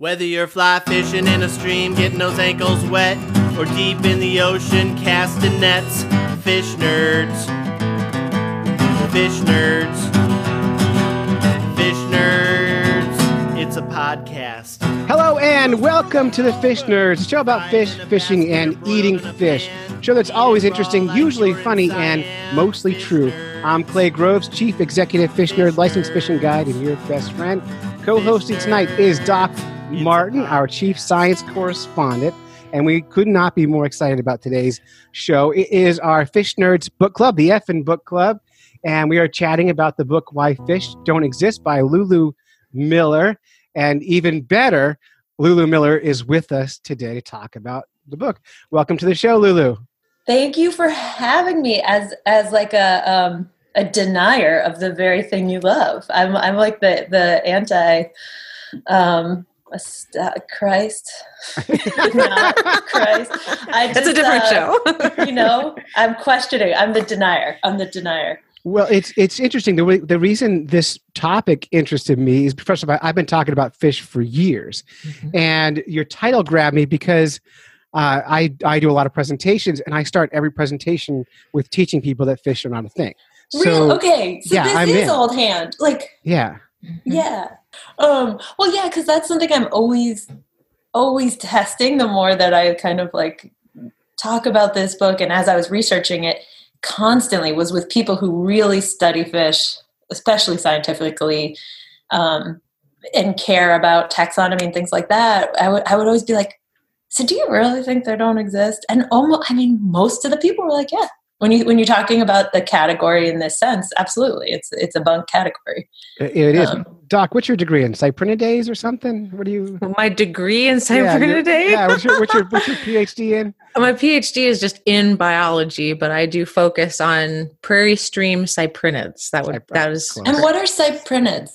Whether you're fly fishing in a stream, getting those ankles wet, or deep in the ocean casting nets, fish nerds. Fish nerds. Fish nerds. It's a podcast. Hello and welcome to the Fish Nerds, a show about fish, fishing, and eating fish. Show that's always interesting, usually funny, and mostly true. I'm Clay Groves, Chief Executive Fish Nerd, Licensed Fishing Guide, and your best friend. Co-hosting tonight is Doc Martin, our Chief Science Correspondent, and we could not be more excited about today's show. It is our Fish Nerds Book Club, the Effin Book Club, and we are chatting about the book Why Fish Don't Exist by Lulu Miller. And even better, Lulu Miller is with us today to talk about the book. Welcome to the show, Lulu. Thank you for having me as as like a um, a denier of the very thing you love. I'm I'm like the the anti um, Christ, not Christ. I That's a different uh, show. you know, I'm questioning. I'm the denier. I'm the denier. Well, it's it's interesting. The way, the reason this topic interested me is first of all, I've been talking about fish for years, Mm-hmm. and your title grabbed me because uh, I I do a lot of presentations, and I start every presentation with teaching people that fish are not a thing. Real okay. So yeah, this I'm is in. old hand. Like Yeah, yeah. Um. Well, yeah, because that's something I'm always always testing. The more that I kind of like talk about this book, and as I was researching it, constantly was with people who really study fish, especially scientifically, um, and care about taxonomy and things like that. I would I would always be like, "So, do you really think they don't exist?" And almost, I mean, most of the people were like, "Yeah." When you when you're talking about the category in this sense, absolutely, it's it's a bunk category. it, it is. Um, Doc, what's your degree in cyprinidae or something? What do you? My degree in Yeah, you're- cyprinidae. Yeah, what's your, what's your what's your PhD in? My PhD is just in biology, but I do focus on prairie stream cyprinids. That would Cypr- that is cool. And what are cyprinids?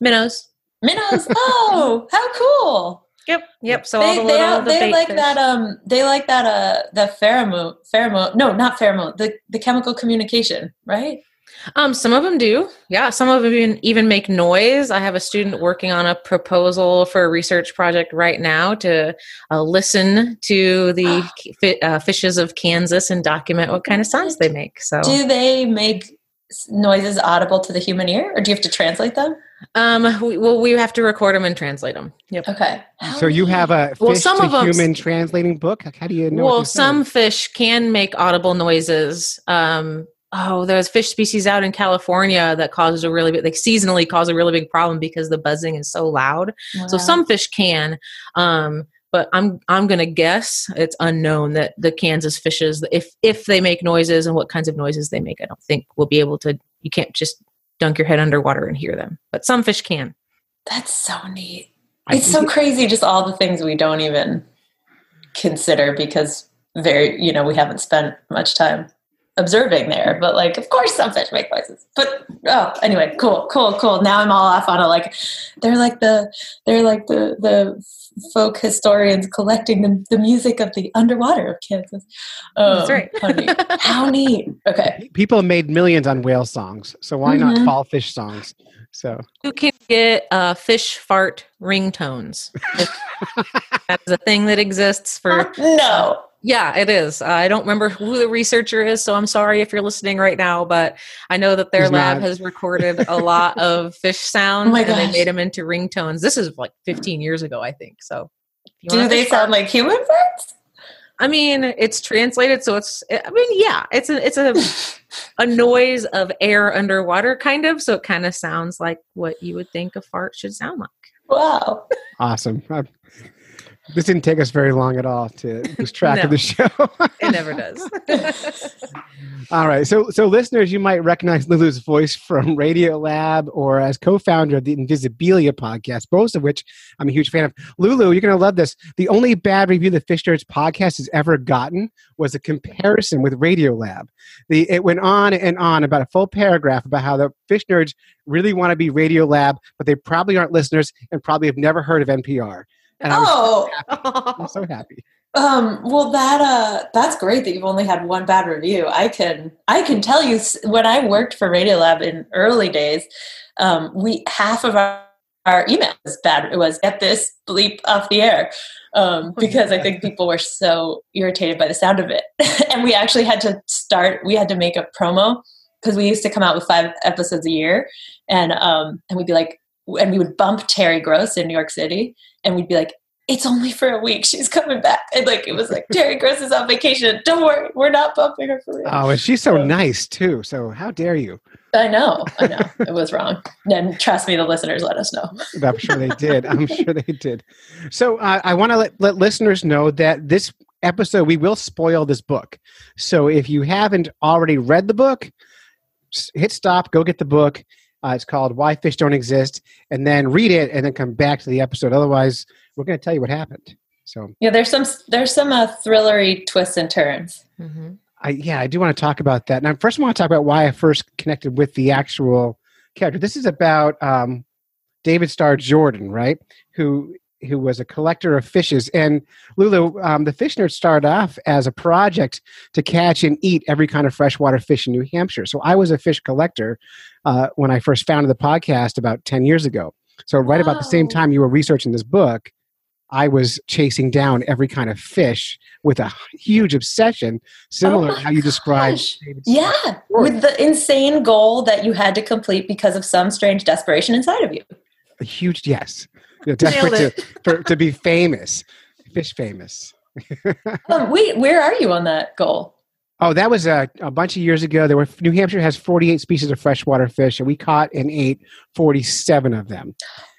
minnows. Minnows. Oh, how cool! Yep, yep. So they the they, little the they like fish. that. Um, they like that. Uh, the pheromone. Pheromone. No, not pheromone. The the chemical communication. Right. Um, some of them do. Yeah, some of them even even make noise. I have a student working on a proposal for a research project right now to uh, listen to the fi- uh, fishes of Kansas and document what kind of sounds they make. So, Do they make noises audible to the human ear, or do you have to translate them? Um, we, well, we have to record them and translate them. Yep. Okay. How So you have a fish Well, some to of 'em- human translating book. How do you know? well, they're saying? some fish can make audible noises. Um, oh, there's fish species out in California that causes a really big, like seasonally cause a really big problem because the buzzing is so loud. So some fish can, um, but I'm I'm gonna guess it's unknown that the Kansas fishes, if if they make noises and what kinds of noises they make, I don't think we'll be able to. You can't just dunk your head underwater and hear them, but some fish can. That's so neat. I It's so think- crazy, just all the things we don't even consider because very, you know, we haven't spent much time observing there. But like, of course, some fish make noises. But oh, anyway, cool, cool, cool. Now I'm all off on a like. They're like the they're like the the folk historians collecting the, the music of the underwater of Kansas. Um, That's right. How neat. How neat. Okay. people made millions on whale songs, so why not Mhm. fall fish songs? So who can get uh, fish fart ringtones. That's a thing that exists for no. Yeah, it is. Uh, I don't remember who the researcher is, so I'm sorry if you're listening right now, but I know that their He's lab not. has recorded a lot of fish sounds Oh my and they made them into ringtones. This is like 15 years ago, I think. So, Do they sound fart- like human birds? I mean, it's translated, so it's. I mean, yeah, it's a it's a a noise of air underwater, kind of. So it kind of sounds like what you would think a fart should sound like. Wow. awesome. Uh, this didn't take us very long at all to lose track of the show. It never does. All right, so so listeners, you might recognize Lulu's voice from Radiolab or as co-founder of the Invisibilia podcast, both of which I'm a huge fan of. Lulu, you're going to love this. The only bad review the Fish Nerds podcast has ever gotten was a comparison with Radiolab. The it went on and on about a full paragraph about how the Fish Nerds really want to be Radiolab, but they probably aren't listeners and probably have never heard of NPR. And I was Oh, I'm so happy. Um, well, that uh, that's great that you've only had one bad review. I can I can tell you when I worked for Radiolab in early days, um, we half of our our email was bad. It was get this bleep off the air um, because I think people were so irritated by the sound of it. and we actually had to start. We had to make a promo because we used to come out with five episodes a year, and um, and we'd be like, and we would bump Terry Gross in New York City, and we'd be like, it's only for a week. She's coming back. And like it was like Terry Gross is on vacation. Don't worry, we're not bumping her for real. Oh, and she's so nice too. So how dare you? I know, I know. it was wrong. And trust me, the listeners let us know. I'm sure they did. I'm sure they did. So uh, I want to let, let listeners know that this episode we will spoil this book. So if you haven't already read the book, hit stop, go get the book. Uh, it's called Why Fish Don't Exist, and then read it, and then come back to the episode. Otherwise, we're going to tell you what happened. So yeah, there's some there's some uh, thrillery twists and turns. Mm-hmm. I, yeah, I do want to talk about that. Now, first, I want to talk about why I first connected with the actual character. This is about um, David Starr Jordan, right? Who who was a collector of fishes. And Lulu, um, the Fish Nerd started off as a project to catch and eat every kind of freshwater fish in New Hampshire. So I was a fish collector uh, when I first founded the podcast about 10 years ago. So right about the same time you were researching this book, I was chasing down every kind of fish with a huge obsession, similar oh to how you described. Yeah, with the insane goal that you had to complete because of some strange desperation inside of you. A huge yes, desperate to, for, to be famous, fish famous. um, wait, where are you on that goal? Oh, that was a, a bunch of years ago. There were New Hampshire has 48 species of freshwater fish, and we caught and ate 47 of them.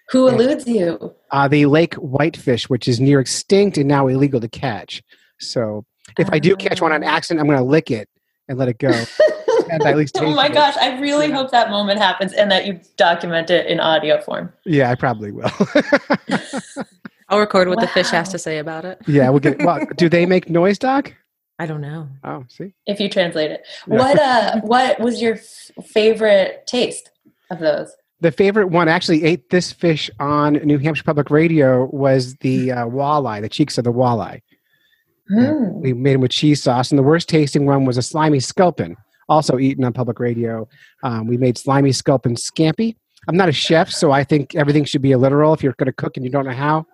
Who eludes and, you? Uh, the lake whitefish, which is near extinct and now illegal to catch. So if I do catch one on ah. accident, I'm going to lick it and let it go. and at least oh my gosh, I really hope that moment happens and that you document it in audio form. Yeah, I probably will. I'll record what wow. the fish has to say about it. Yeah, we'll get. Well, do they make noise, Doc? I don't know. Oh, see. If you translate it, yeah. what uh, what was your f- favorite taste of those? the favorite one actually ate this fish on New Hampshire Public Radio was the uh, walleye, the cheeks of the walleye. Mm. Uh, we made them with cheese sauce, and the worst tasting one was a slimy sculpin, also eaten on public radio. Um, we made slimy sculpin scampi. I'm not a chef, so I think everything should be a literal. If you're going to cook and you don't know how,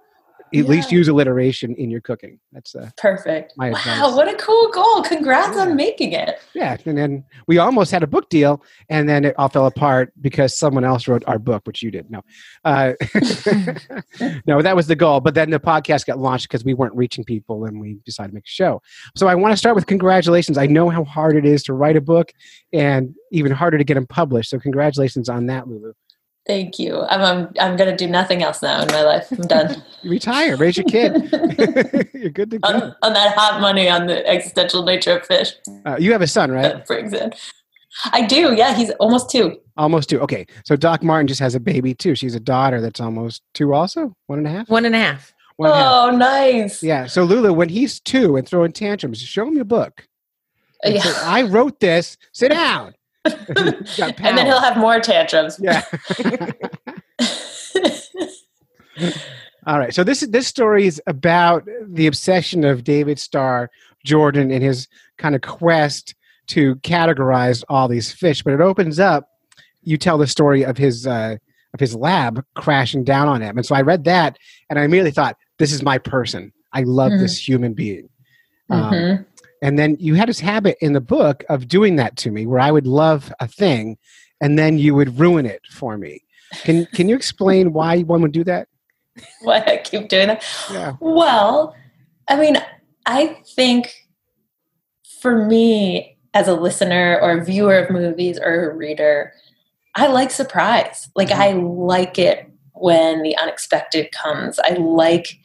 yeah. least use alliteration in your cooking. That's uh, perfect. Wow, advice. what a cool goal! Congrats yeah. on making it. Yeah, and then we almost had a book deal, and then it all fell apart because someone else wrote our book, which you did. No, uh, no, that was the goal. But then the podcast got launched because we weren't reaching people, and we decided to make a show. So I want to start with congratulations. I know how hard it is to write a book, and even harder to get them published. So congratulations on that, Lulu. Thank you. I'm I'm, I'm going to do nothing else now in my life. I'm done. Retire, raise your kid. You're good to go. On, on, that hot money on the existential nature of fish. Uh, you have a son, right? That brings in. I do. Yeah, he's almost two. Almost two. Okay, so Doc Martin just has a baby too. She's a daughter that's almost two, also one and a half. One and a half. One oh, half. nice. Yeah. So Lulu, when he's two and throwing tantrums, show him your book. Yeah. I wrote this. Sit down. and then he'll have more tantrums. Yeah. All right. So this this story is about the obsession of David Starr Jordan and his kind of quest to categorize all these fish. But it opens up. You tell the story of his uh, of his lab crashing down on him, and so I read that, and I immediately thought, "This is my person. I love mm-hmm. this human being." Um, mm-hmm. And then you had this habit in the book of doing that to me, where I would love a thing, and then you would ruin it for me. Can Can you explain why one would do that? Why I keep doing that? Yeah. Well, I mean, I think for me as a listener or a viewer of movies or a reader, I like surprise. Like mm-hmm. I like it when the unexpected comes. I like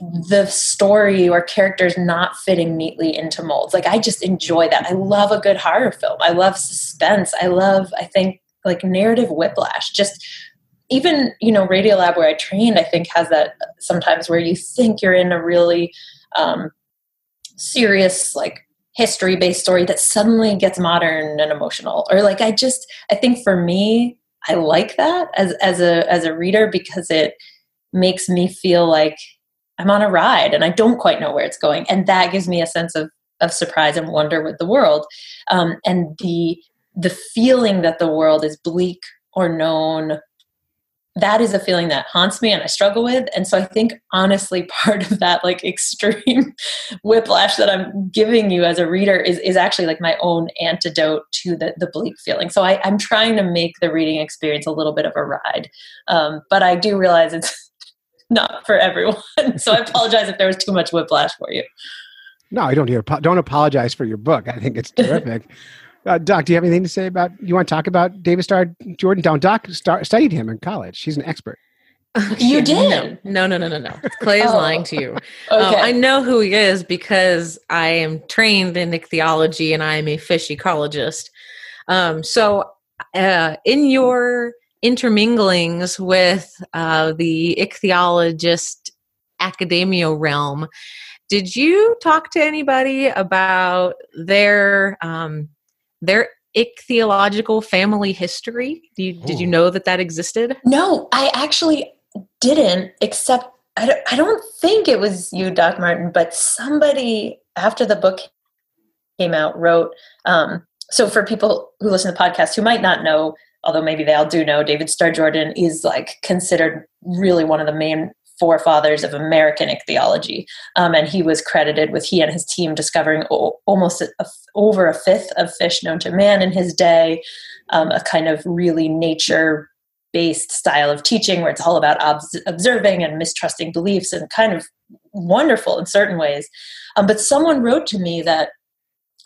the story or characters not fitting neatly into molds. Like I just enjoy that. I love a good horror film. I love suspense. I love I think like narrative whiplash. Just even, you know, Radiolab where I trained, I think has that sometimes where you think you're in a really um, serious like history based story that suddenly gets modern and emotional. Or like I just I think for me, I like that as as a as a reader because it makes me feel like I'm on a ride and I don't quite know where it's going. And that gives me a sense of, of surprise and wonder with the world. Um, and the, the feeling that the world is bleak or known that is a feeling that haunts me and I struggle with. And so I think honestly, part of that like extreme whiplash that I'm giving you as a reader is, is actually like my own antidote to the, the bleak feeling. So I, I'm trying to make the reading experience a little bit of a ride. Um, but I do realize it's not for everyone. so I apologize if there was too much whiplash for you. No, I don't hear. Don't apologize for your book. I think it's terrific. Uh, Doc, do you have anything to say about? You want to talk about David Starr Jordan? Down, Doc star, studied him in college. She's an expert. You did? No, no, no, no, no. Clay is oh. lying to you. Um, okay. I know who he is because I am trained in ichthyology and I am a fish ecologist. Um, so, uh, in your interminglings with uh, the ichthyologist academia realm, did you talk to anybody about their um, their ichthyological family history? You, did you know that that existed? No, I actually didn't, except I don't, I don't think it was you, Doc Martin, but somebody after the book came out wrote. Um, so for people who listen to the podcast who might not know, although maybe they all do know, David Starr Jordan is like considered really one of the main forefathers of American ichthyology. Um, and he was credited with he and his team discovering o- almost a, a, over a fifth of fish known to man in his day, um, a kind of really nature based style of teaching where it's all about obs- observing and mistrusting beliefs and kind of wonderful in certain ways. Um, but someone wrote to me that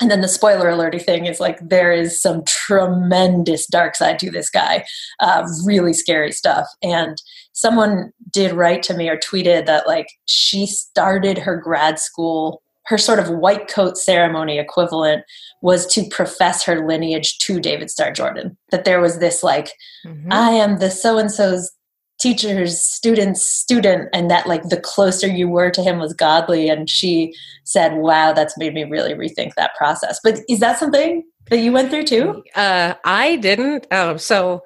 and then the spoiler alerty thing is like there is some tremendous dark side to this guy uh, really scary stuff and someone did write to me or tweeted that like she started her grad school her sort of white coat ceremony equivalent was to profess her lineage to David Starr Jordan. That there was this like, mm-hmm. I am the so and so's teacher's student's student and that like the closer you were to him was godly and she said wow that's made me really rethink that process but is that something that you went through too uh, i didn't um, so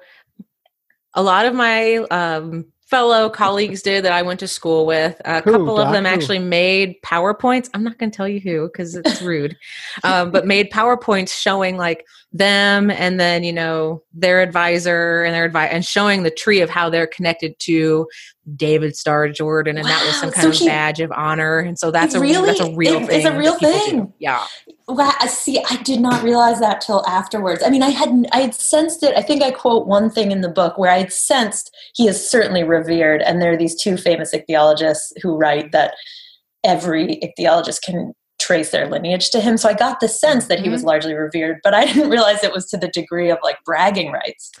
a lot of my um, fellow colleagues did that I went to school with. A who, couple of them who? actually made PowerPoints. I'm not going to tell you who because it's rude, um, but made PowerPoints showing like them and then you know their advisor and their advice and showing the tree of how they're connected to David Starr Jordan, and wow. that was some kind so of he, badge of honor. And so that's a really, that's a real it, thing. It's a real thing. Do. Yeah. Wow. See, I did not realize that till afterwards. I mean, I had I had sensed it. I think I quote one thing in the book where I had sensed he is certainly revered, and there are these two famous ichthyologists who write that every ichthyologist can trace their lineage to him. So I got the sense that he mm-hmm. was largely revered, but I didn't realize it was to the degree of like bragging rights.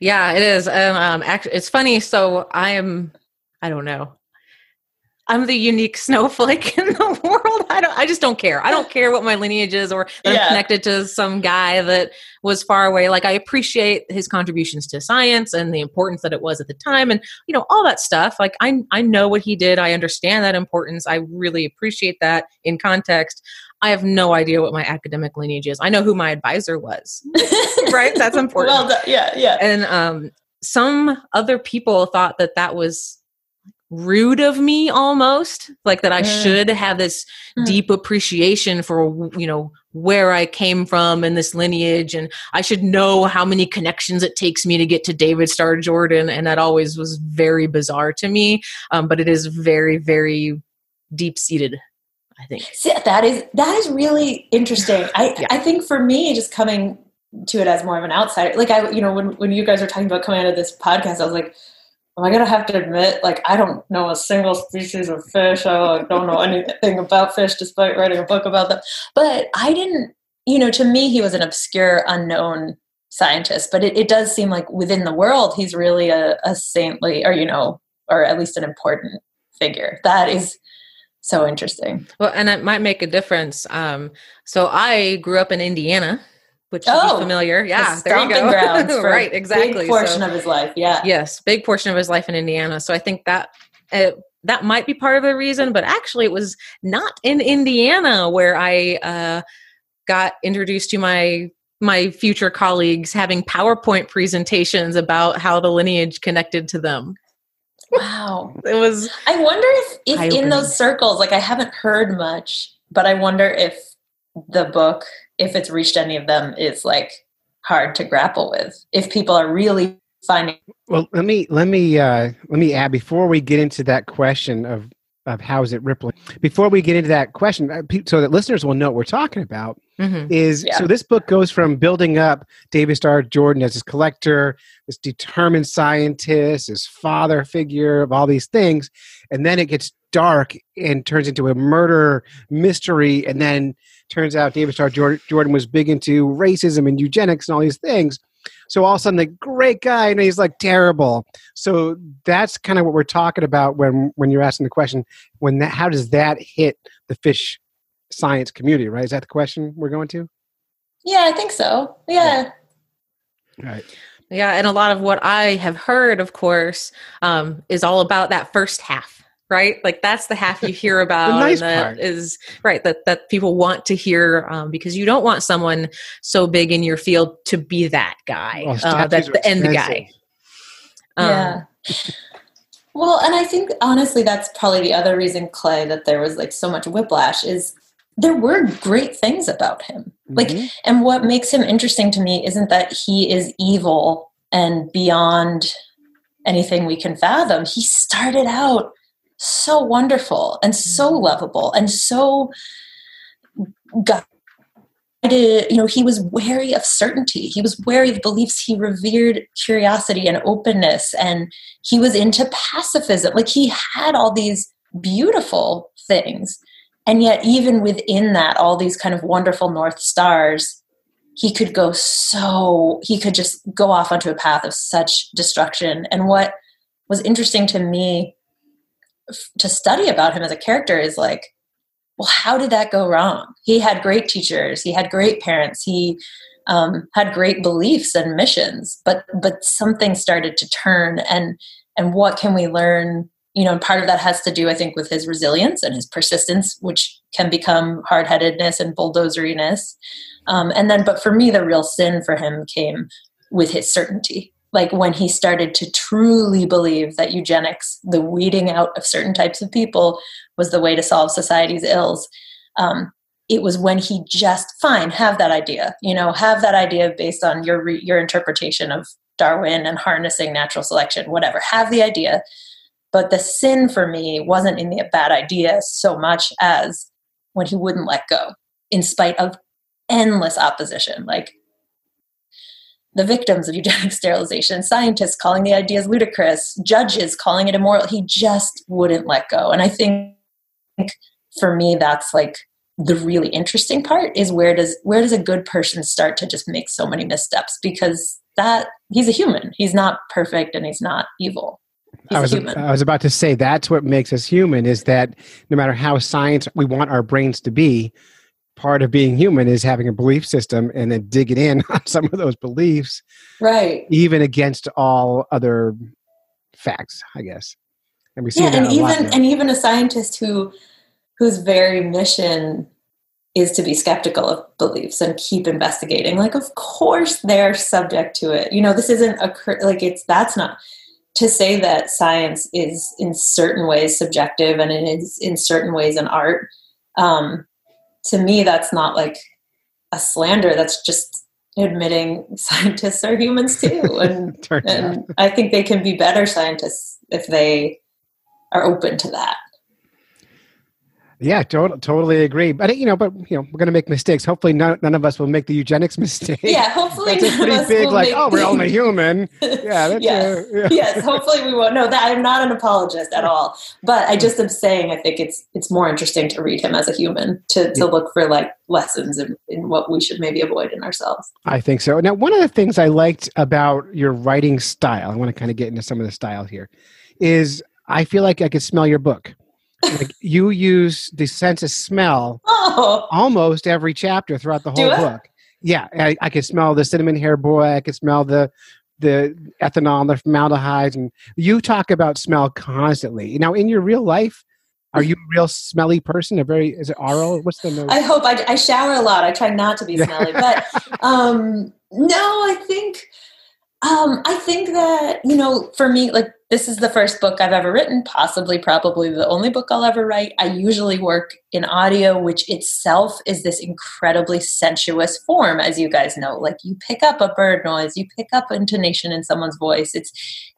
Yeah, it is. Um, um actually, it's funny. So I am I don't know. I'm the unique snowflake in the world. I don't I just don't care. I don't care what my lineage is or that yeah. I'm connected to some guy that was far away. Like I appreciate his contributions to science and the importance that it was at the time and you know all that stuff. Like I I know what he did. I understand that importance. I really appreciate that in context. I have no idea what my academic lineage is. I know who my advisor was. right? That's important. well, yeah, yeah. And um some other people thought that that was rude of me almost like that i mm. should have this mm. deep appreciation for you know where i came from and this lineage and i should know how many connections it takes me to get to david starr jordan and that always was very bizarre to me um, but it is very very deep seated i think See, that is that is really interesting i yeah. i think for me just coming to it as more of an outsider like i you know when when you guys were talking about coming out of this podcast i was like am I gonna have to admit, like, I don't know a single species of fish. I don't know anything about fish, despite writing a book about them. But I didn't, you know, to me, he was an obscure, unknown scientist. But it, it does seem like within the world, he's really a, a saintly, or you know, or at least an important figure. That is so interesting. Well, and it might make a difference. Um, so I grew up in Indiana which oh, familiar. Yeah, there you go. right, exactly. Big portion so, of his life. Yeah. Yes, big portion of his life in Indiana. So I think that uh, that might be part of the reason, but actually, it was not in Indiana where I uh, got introduced to my my future colleagues having PowerPoint presentations about how the lineage connected to them. Wow, it was. I wonder if, if in those circles, like I haven't heard much, but I wonder if the book if it's reached any of them is like hard to grapple with if people are really finding. Well, let me let me uh, let me add before we get into that question of of how is it rippling. Before we get into that question, uh, so that listeners will know what we're talking about, Mhm. is Yeah. so this book goes from building up David Starr Jordan as his collector, this determined scientist, this father figure of all these things, and then it gets dark and turns into a murder mystery, and then turns out David Starr Jordan was big into racism and eugenics and all these things. So all of a sudden, the great guy, and he's like terrible. So that's kind of what we're talking about when when you're asking the question. When that, how does that hit the fish science community? Right? Is that the question we're going to? Yeah, I think so. Yeah. Right. Yeah, and a lot of what I have heard, of course, um, is all about that first half, right? Like that's the half you hear about, nice and that part. is right that that people want to hear um, because you don't want someone so big in your field to be that guy, Well, uh, that's the end expensive. guy. Um, yeah. well, and I think honestly, that's probably the other reason, Clay, that there was like so much whiplash is there were great things about him. Like, Mhm. and what makes him interesting to me isn't that he is evil and beyond anything we can fathom. He started out so wonderful and so Mm-hmm. lovable and so guided. You know, he was wary of certainty. He was wary of beliefs. He revered curiosity and openness, and he was into pacifism. Like he had all these beautiful things, and yet even within that, all these kind of wonderful north stars he could go so he could just go off onto a path of such destruction and what was interesting to me to study about him as a character is like well how did that go wrong? He had great teachers. He had great parents. He um, had great beliefs and missions but but something started to turn and and what can we learn? You know and part of that has to do i think with his resilience and his persistence which can become hard-headedness and bulldozeriness. Um, and then, but for me, the real sin for him came with his certainty. Like when he started to truly believe that eugenics, the weeding out of certain types of people, was the way to solve society's ills. Um, it was when he just fine have that idea, you know, have that idea based on your re- your interpretation of Darwin and harnessing natural selection, whatever. Have the idea, but the sin for me wasn't in the bad idea so much as when he wouldn't let go, in spite of endless opposition like the victims of eugenic sterilization scientists calling the ideas ludicrous judges calling it immoral. He just wouldn't let go. And i think for me that's like the really interesting part is where does where does a good person start to just make so many missteps? Because that he's a human. He's not perfect and he's not evil. He's I was, a human. I was about to say that's what makes us human is that no matter how science we want our brains to be, part of being human is having a belief system and then digging in on some of those beliefs, right. even against all other facts, I guess. And we see yeah that and even and even a scientist who whose very mission is to be skeptical of beliefs and keep investigating like of course they're subject to it. You know this isn't a like it's that's not to say that science is in certain ways subjective and it is in certain ways an art um, to me that's not like a slander. That's just admitting scientists are humans too. And and I think they can be better scientists if they are open to that. Yeah, to- totally agree. But you know, but you know, we're going to make mistakes. Hopefully, none, none of us will make the eugenics mistake. Yeah, hopefully that's a pretty big. Like, make oh, we're only human. Yeah, that's yes. uh, yeah. yes, hopefully we won't. No, that I'm not an apologist at all. But I just am saying I think it's it's more interesting to read him as a human to to look for like lessons in, in what we should maybe avoid in ourselves. I think so. Now, one of the things I liked about your writing style, I want to kind of get into some of the style here, is I feel like I could smell your book. Like you use the sense of smell Oh, almost every chapter throughout the Do whole I? book. Yeah, I, I could smell the cinnamon hair boy. I can smell the the ethanol, the formaldehydes, and you talk about smell constantly. Now, in your real life, are you a real smelly person? A very is it oral? What's the nose? I hope I, I shower a lot. I try not to be smelly, but um, no, I think um, I think that you know, for me, like this is the first book I've ever written, possibly, probably the only book I'll ever write. I usually work in audio, which itself is this incredibly sensuous form, as you guys know. Like you pick up a bird noise, you pick up intonation in someone's voice. It's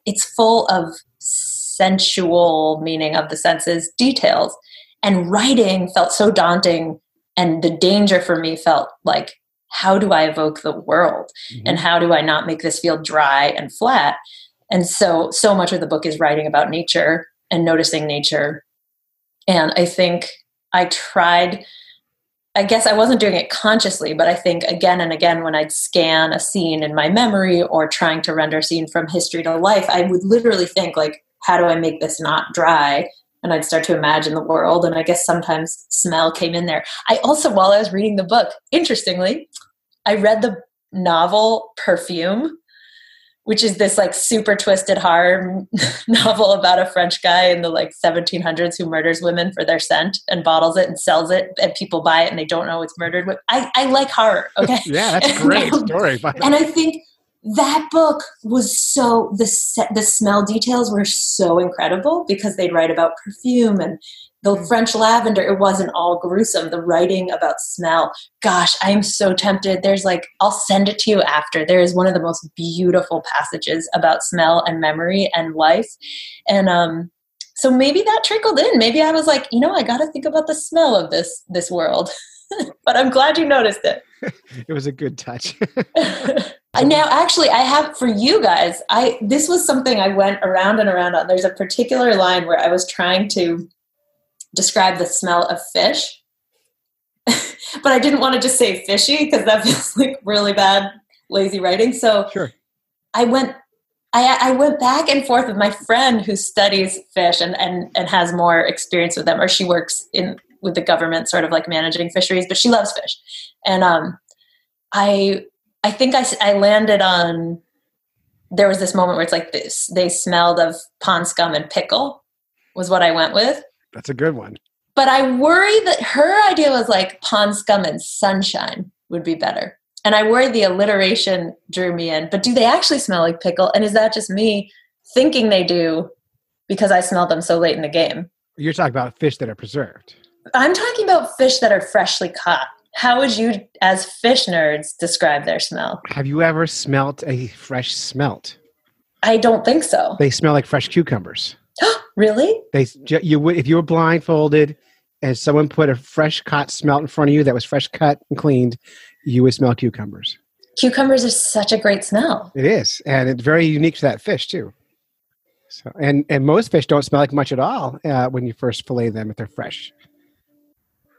it's full of sensual meaning of the senses details. And writing felt so daunting, and the danger for me felt like, how do I evoke the world? Mm-hmm. And how do I not make this feel dry and flat? And so so much of the book is writing about nature and noticing nature. And i think i tried i guess i wasn't doing it consciously but i think again and again when i'd scan a scene in my memory or trying to render a scene from history to life i would literally think like how do i make this not dry? And i'd start to imagine the world and i guess sometimes smell came in there. I also while i was reading the book interestingly i read the novel perfume which is this like super twisted horror novel about a French guy in the like 1700s who murders women for their scent and bottles it and sells it, and people buy it and they don't know it's murdered. I, I like horror. Okay, yeah, that's a great and, story. and I think that book was so the the smell details were so incredible because they'd write about perfume and the mm. French lavender, it wasn't all gruesome. The writing about smell, gosh, I am so tempted. There's like, I'll send it to you after. There is one of the most beautiful passages about smell and memory and life. And um, so maybe that trickled in. Maybe I was like, you know, I got to think about the smell of this this world. but I'm glad you noticed it. it was a good touch. now actually I have for you guys, I this was something I went around and around on. There's a particular line where I was trying to describe the smell of fish. but I didn't want to just say fishy because that feels like really bad, lazy writing. So sure. I went I, I, went back and forth with my friend who studies fish and, and, and has more experience with them, or she works in with the government, sort of like managing fisheries, but she loves fish. And um, I I think I, I landed on there was this moment where it's like this they smelled of pond scum and pickle was what I went with. That's a good one. But I worry that her idea was like pond scum and sunshine would be better. And I worry the alliteration drew me in. But do they actually smell like pickle? And is that just me thinking they do because I smell them so late in the game? You're talking about fish that are preserved. I'm talking about fish that are freshly caught. How would you, as fish nerds, describe their smell? Have you ever smelt a fresh smelt? I don't think so. They smell like fresh cucumbers. really? They you would if you were blindfolded and someone put a fresh caught smelt in front of you that was fresh cut and cleaned, you would smell cucumbers. Cucumbers are such a great smell. It is, and it's very unique to that fish too. So, and and most fish don't smell like much at all uh, when you first fillet them if they're fresh.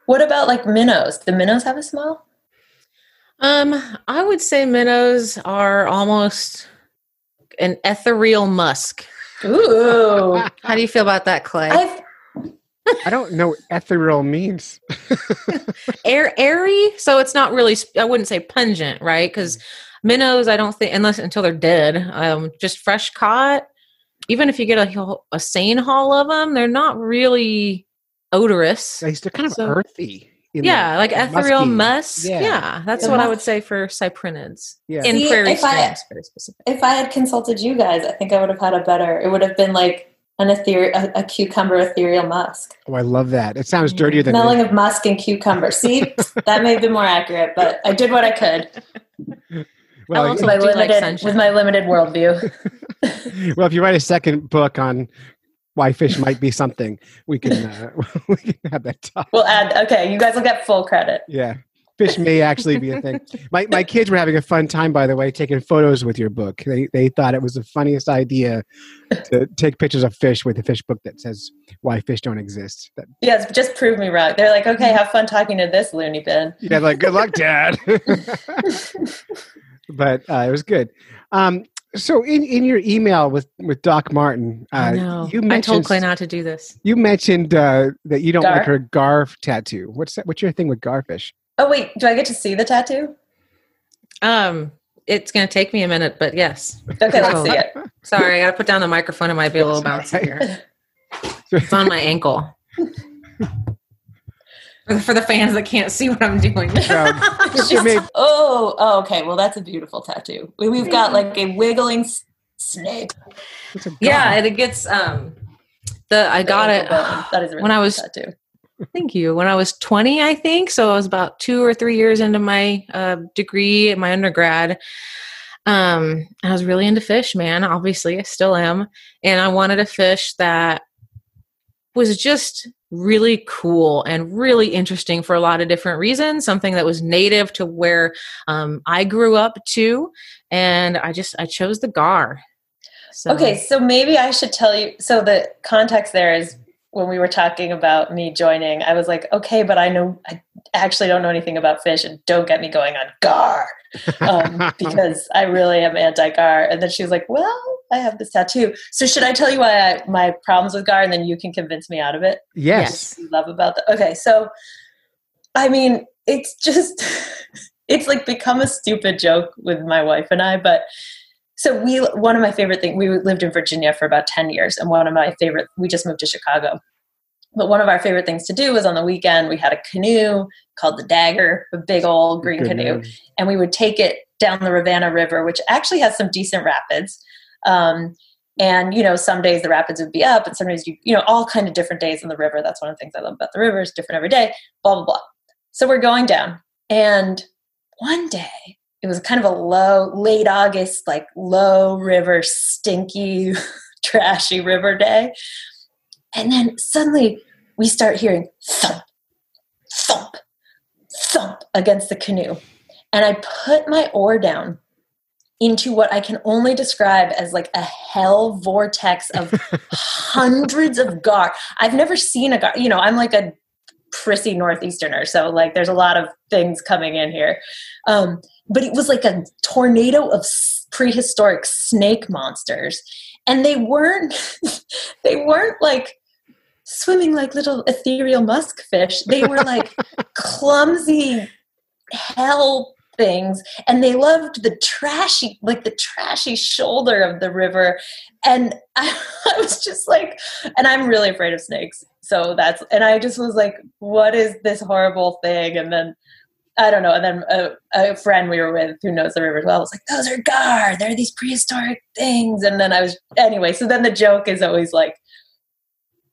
What about like minnows? Do minnows have a smell? Um, I would say minnows are almost an ethereal musk. Ooh. How do you feel about that, Clay? I've, I don't know what ethereal means. Air, airy, so it's not really. I wouldn't say pungent, right? Because minnows, I don't think, unless until they're dead, um, just fresh caught. Even if you get a a seine haul of them, they're not really odorous. They're kind of so, earthy. Yeah, like ethereal musk. Yeah. yeah. that's what I would say for cyprinids. Yeah. In See, prairie streams, very specific. If I had consulted you guys, I think I would have had a better. It would have been like an ether, a, a cucumber ethereal musk. Oh, I love that. It sounds mm. dirtier than smelling of musk and cucumber. See, that may have been more accurate, but I did what I could. Well, with my limited like with my limited worldview. well, if you write a second book on why fish might be something. We can uh, we can have that talk. We'll add. Okay, you guys will get full credit. Yeah, fish may actually be a thing. My my kids were having a fun time, by the way, taking photos with your book. They they thought it was the funniest idea to take pictures of fish with a fish book that says why fish don't exist. That, yes, just prove me wrong. They're like, okay, have fun talking to this loony bin. Yeah, like good luck, Dad. but uh, it was good. Um, so in, in your email with, with Doc Martin, uh, you mentioned, I told Clay not to do this. You mentioned uh, that you don't Gar? like her Garf tattoo. What's that? What's your thing with garfish? Oh wait, do I get to see the tattoo? Um, it's going to take me a minute, but yes. Okay, let's see it. Sorry, I got to put down the microphone. It might be a little bouncy here. It's on my ankle. for the fans that can't see what I'm doing. oh, oh, okay. Well, that's a beautiful tattoo. We've got like a wiggling snake. A Yeah, and it gets um the I got it That is a really when I was tattoo. Thank you. When I was 20, I think, so I was about two or three years into my uh, degree, in my undergrad. Um, I was really into fish, man. Obviously, I still am, and I wanted a fish that was just really cool and really interesting for a lot of different reasons. Something that was native to where um, I grew up too, and I just I chose the gar. So, Okay, so maybe I should tell you. So the context there is when we were talking about me joining, I was like, okay, but I know I actually don't know anything about fish, and don't get me going on gar um, because I really am anti gar. And then she was like, well, I have this tattoo. So should I tell you why I, my problems with gar, and then you can convince me out of it? yes. you love about that. Okay, so I mean, it's just it's like become a stupid joke with my wife and I, but so we one of my favorite things we lived in Virginia for about 10 years and one of my favorite we just moved to Chicago. But one of our favorite things to do was on the weekend we had a canoe called the Dagger, a big old green Good canoe name. and we would take it down the Rivanna River, which actually has some decent rapids. Um, and you know, some days the rapids would be up, and sometimes you you know all kind of different days in the river. That's one of the things I love about the river; it's different every day. Blah blah blah. So we're going down, and one day it was kind of a low, late August, like low river, stinky, trashy river day, and then suddenly we start hearing thump, thump, thump against the canoe. And I put my oar down into what I can only describe as like a hell vortex of hundreds of gar. I've never seen a gar. You know, I'm like a prissy northeasterner, so like there's a lot of things coming in here. Um, but it was like a tornado of prehistoric snake monsters, and they weren't. they weren't like swimming like little ethereal musk fish. They were like clumsy hell things and they loved the trashy like the trashy shoulder of the river. And I, I was just like and i'm really afraid of snakes so that's and i just was like what is this horrible thing? And then i don't know and then a, a friend we were with who knows the river well was like those are gar they're these prehistoric things. And then i was anyway so then the joke is always like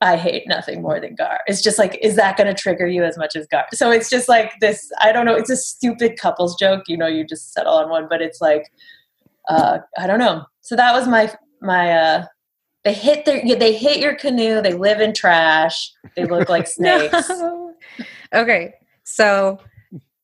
I hate nothing more than Gar. It's just like, is that going to trigger you as much as Gar? So it's just like this. I don't know. It's a stupid couples joke. You know, you just settle on one, but it's like, uh, I don't know. So that was my my. uh They hit their. They hit your canoe. They live in trash. They look like snakes. No. Okay, so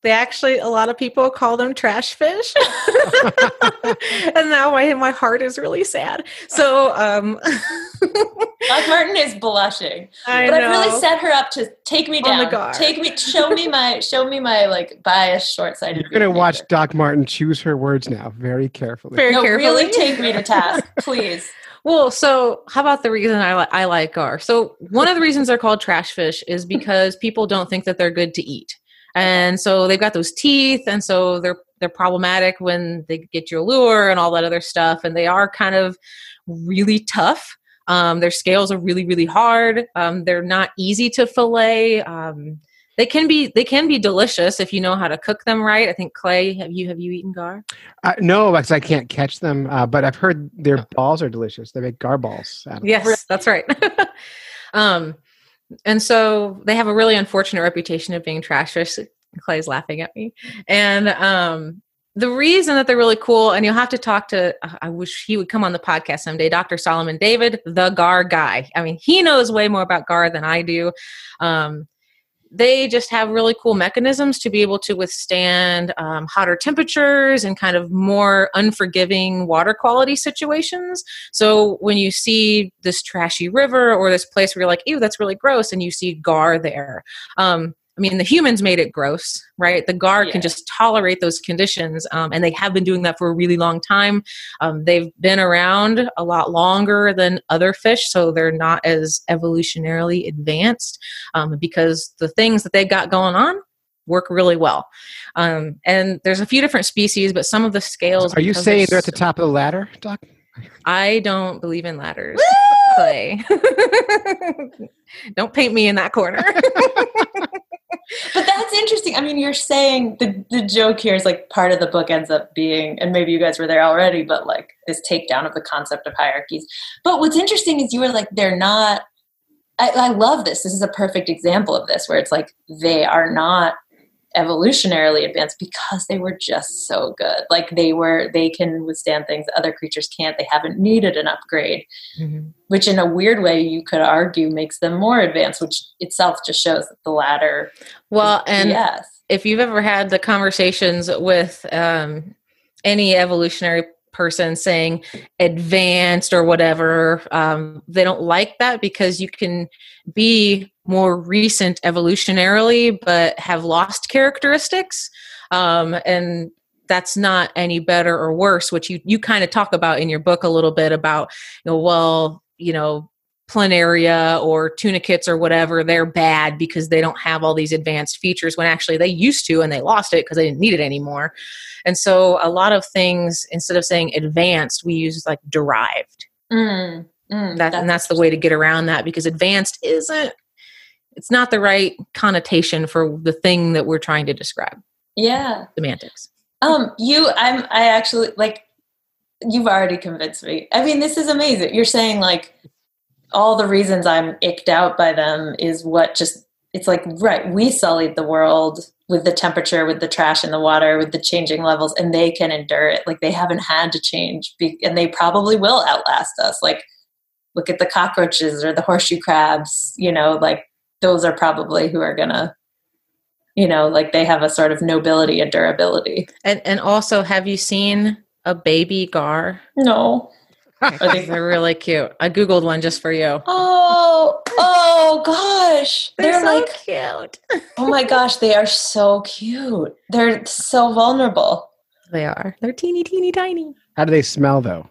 they actually a lot of people call them trash fish, and now my my heart is really sad. So um, Doc Martin is blushing, I but know. I've really set her up to take me On the down. Gar. Take me. Show me my. Show me my like biased, short sighted. You're going to watch Doc Martin choose her words now very carefully. Very No, carefully. really take me to task, please. Well, so how about the reason I, li- I like gar? So one of the reasons they're called trash fish is because people don't think that they're good to eat, and so they've got those teeth, and so they're they're problematic when they get your lure and all that other stuff, and they are kind of really tough. Um, their scales are really really hard. Um, they're not easy to fillet. Um, they can be they can be delicious if you know how to cook them right. I think Clay, have you have you eaten gar? Uh, no, because I can't catch them, uh, but I've heard their balls are delicious. They make gar balls. Out of Yes, that's right. um, and so they have a really unfortunate reputation of being trash fish. Clay's laughing at me. And um, the reason that they're really cool, and you'll have to talk to, I wish he would come on the podcast someday, Dr. Solomon David, the GAR guy. I mean, he knows way more about GAR than I do. Um, they just have really cool mechanisms to be able to withstand um, hotter temperatures and kind of more unforgiving water quality situations. So when you see this trashy river or this place where you're like, ew, that's really gross, and you see gar there. Um, I mean, the humans made it gross, right? The gar Yeah. can just tolerate those conditions, um, and they have been doing that for a really long time. Um, they've been around a lot longer than other fish, so they're not as evolutionarily advanced um, because the things that they got going on work really well. Um, and there's a few different species, but some of the scales. Are you because saying they're at the top of the ladder, Doc? I don't believe in ladders. Clay. don't paint me in that corner. but that's interesting. I mean, you're saying the the joke here is like part of the book ends up being, and maybe you guys were there already, but like this takedown of the concept of hierarchies. But what's interesting is you were like, they're not. I, I love this. This is a perfect example of this, where it's like they are not evolutionarily advanced because they were just so good. Like they were, they can withstand things other creatures can't. They haven't needed an upgrade, mm-hmm. which in a weird way you could argue makes them more advanced, which itself just shows that the latter. Well, and yes. if you've ever had the conversations with um, any evolutionary person saying advanced or whatever um, they don't like that because you can be more recent evolutionarily but have lost characteristics. Um, and that's not any better or worse which you you kind of talk about in your book a little bit about you know well you know planaria or tunicates or whatever they're bad because they don't have all these advanced features when actually they used to and they lost it because they didn't need it anymore. And so a lot of things instead of saying advanced we use like derived. Mm, mm, that, that's and that's the way to get around that because advanced isn't it's not the right connotation for the thing that we're trying to describe. Yeah. Semantics. Um you i'm i actually like you've already convinced me. I mean this is amazing. You're saying like all the reasons I'm icked out by them is what just it's like right we sullied the world with the temperature with the trash in the water with the changing levels and they can endure it. Like they haven't had to change and they probably will outlast us. Like look at the cockroaches or the horseshoe crabs you know like those are probably who are gonna you know like they have a sort of nobility and durability and and also have you seen a baby gar no I think they're really cute. I googled one just for you. Oh, oh gosh, they're, they're so like cute. oh my gosh, they are so cute. They're so vulnerable. They are. They're teeny, teeny, tiny. How do they smell though?